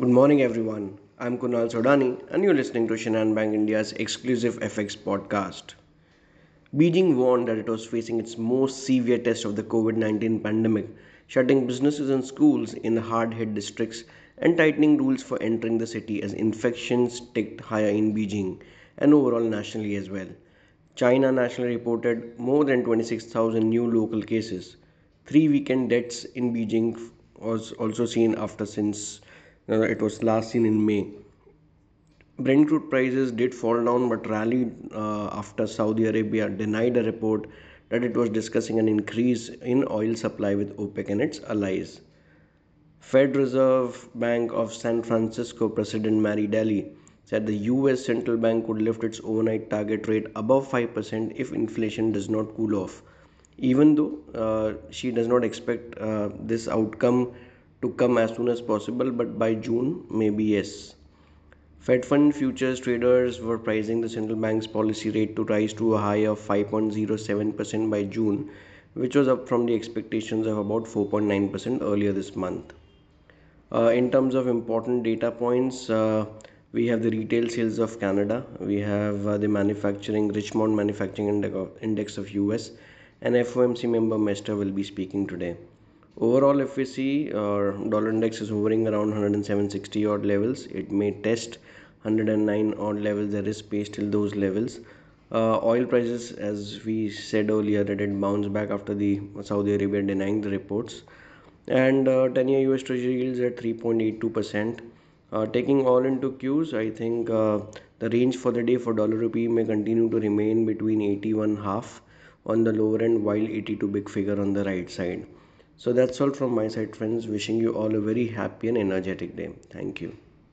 Good morning, everyone. I'm Kunal Sodani, and you're listening to Shinhan Bank India's exclusive FX podcast. Beijing warned that it was facing its most severe test of the COVID 19 pandemic, shutting businesses and schools in hard hit districts and tightening rules for entering the city as infections ticked higher in Beijing and overall nationally as well. China nationally reported more than 26,000 new local cases. Three weekend deaths in Beijing was also seen after since uh, it was last seen in May. Brent crude prices did fall down but rallied uh, after Saudi Arabia denied a report that it was discussing an increase in oil supply with OPEC and its allies. Fed Reserve Bank of San Francisco President Mary Daly said the US central bank would lift its overnight target rate above 5% if inflation does not cool off. Even though uh, she does not expect uh, this outcome to come as soon as possible, but by June, maybe yes. Fed fund futures traders were pricing the central bank's policy rate to rise to a high of 5.07% by June, which was up from the expectations of about 4.9% earlier this month. Uh, in terms of important data points, uh, we have the retail sales of Canada, we have uh, the manufacturing Richmond Manufacturing Index of US, and FOMC member Mester will be speaking today. Overall, if we see our dollar index is hovering around 10760 odd levels, it may test 109 odd levels. There is space till those levels. Uh, oil prices, as we said earlier, that it bounced back after the Saudi Arabia denying the reports, and uh, 10-year US Treasury yields at 3.82 percent. Uh, taking all into cues, I think uh, the range for the day for dollar rupee may continue to remain between 81 half on the lower end, while 82 big figure on the right side. So that's all from my side, friends. Wishing you all a very happy and energetic day. Thank you.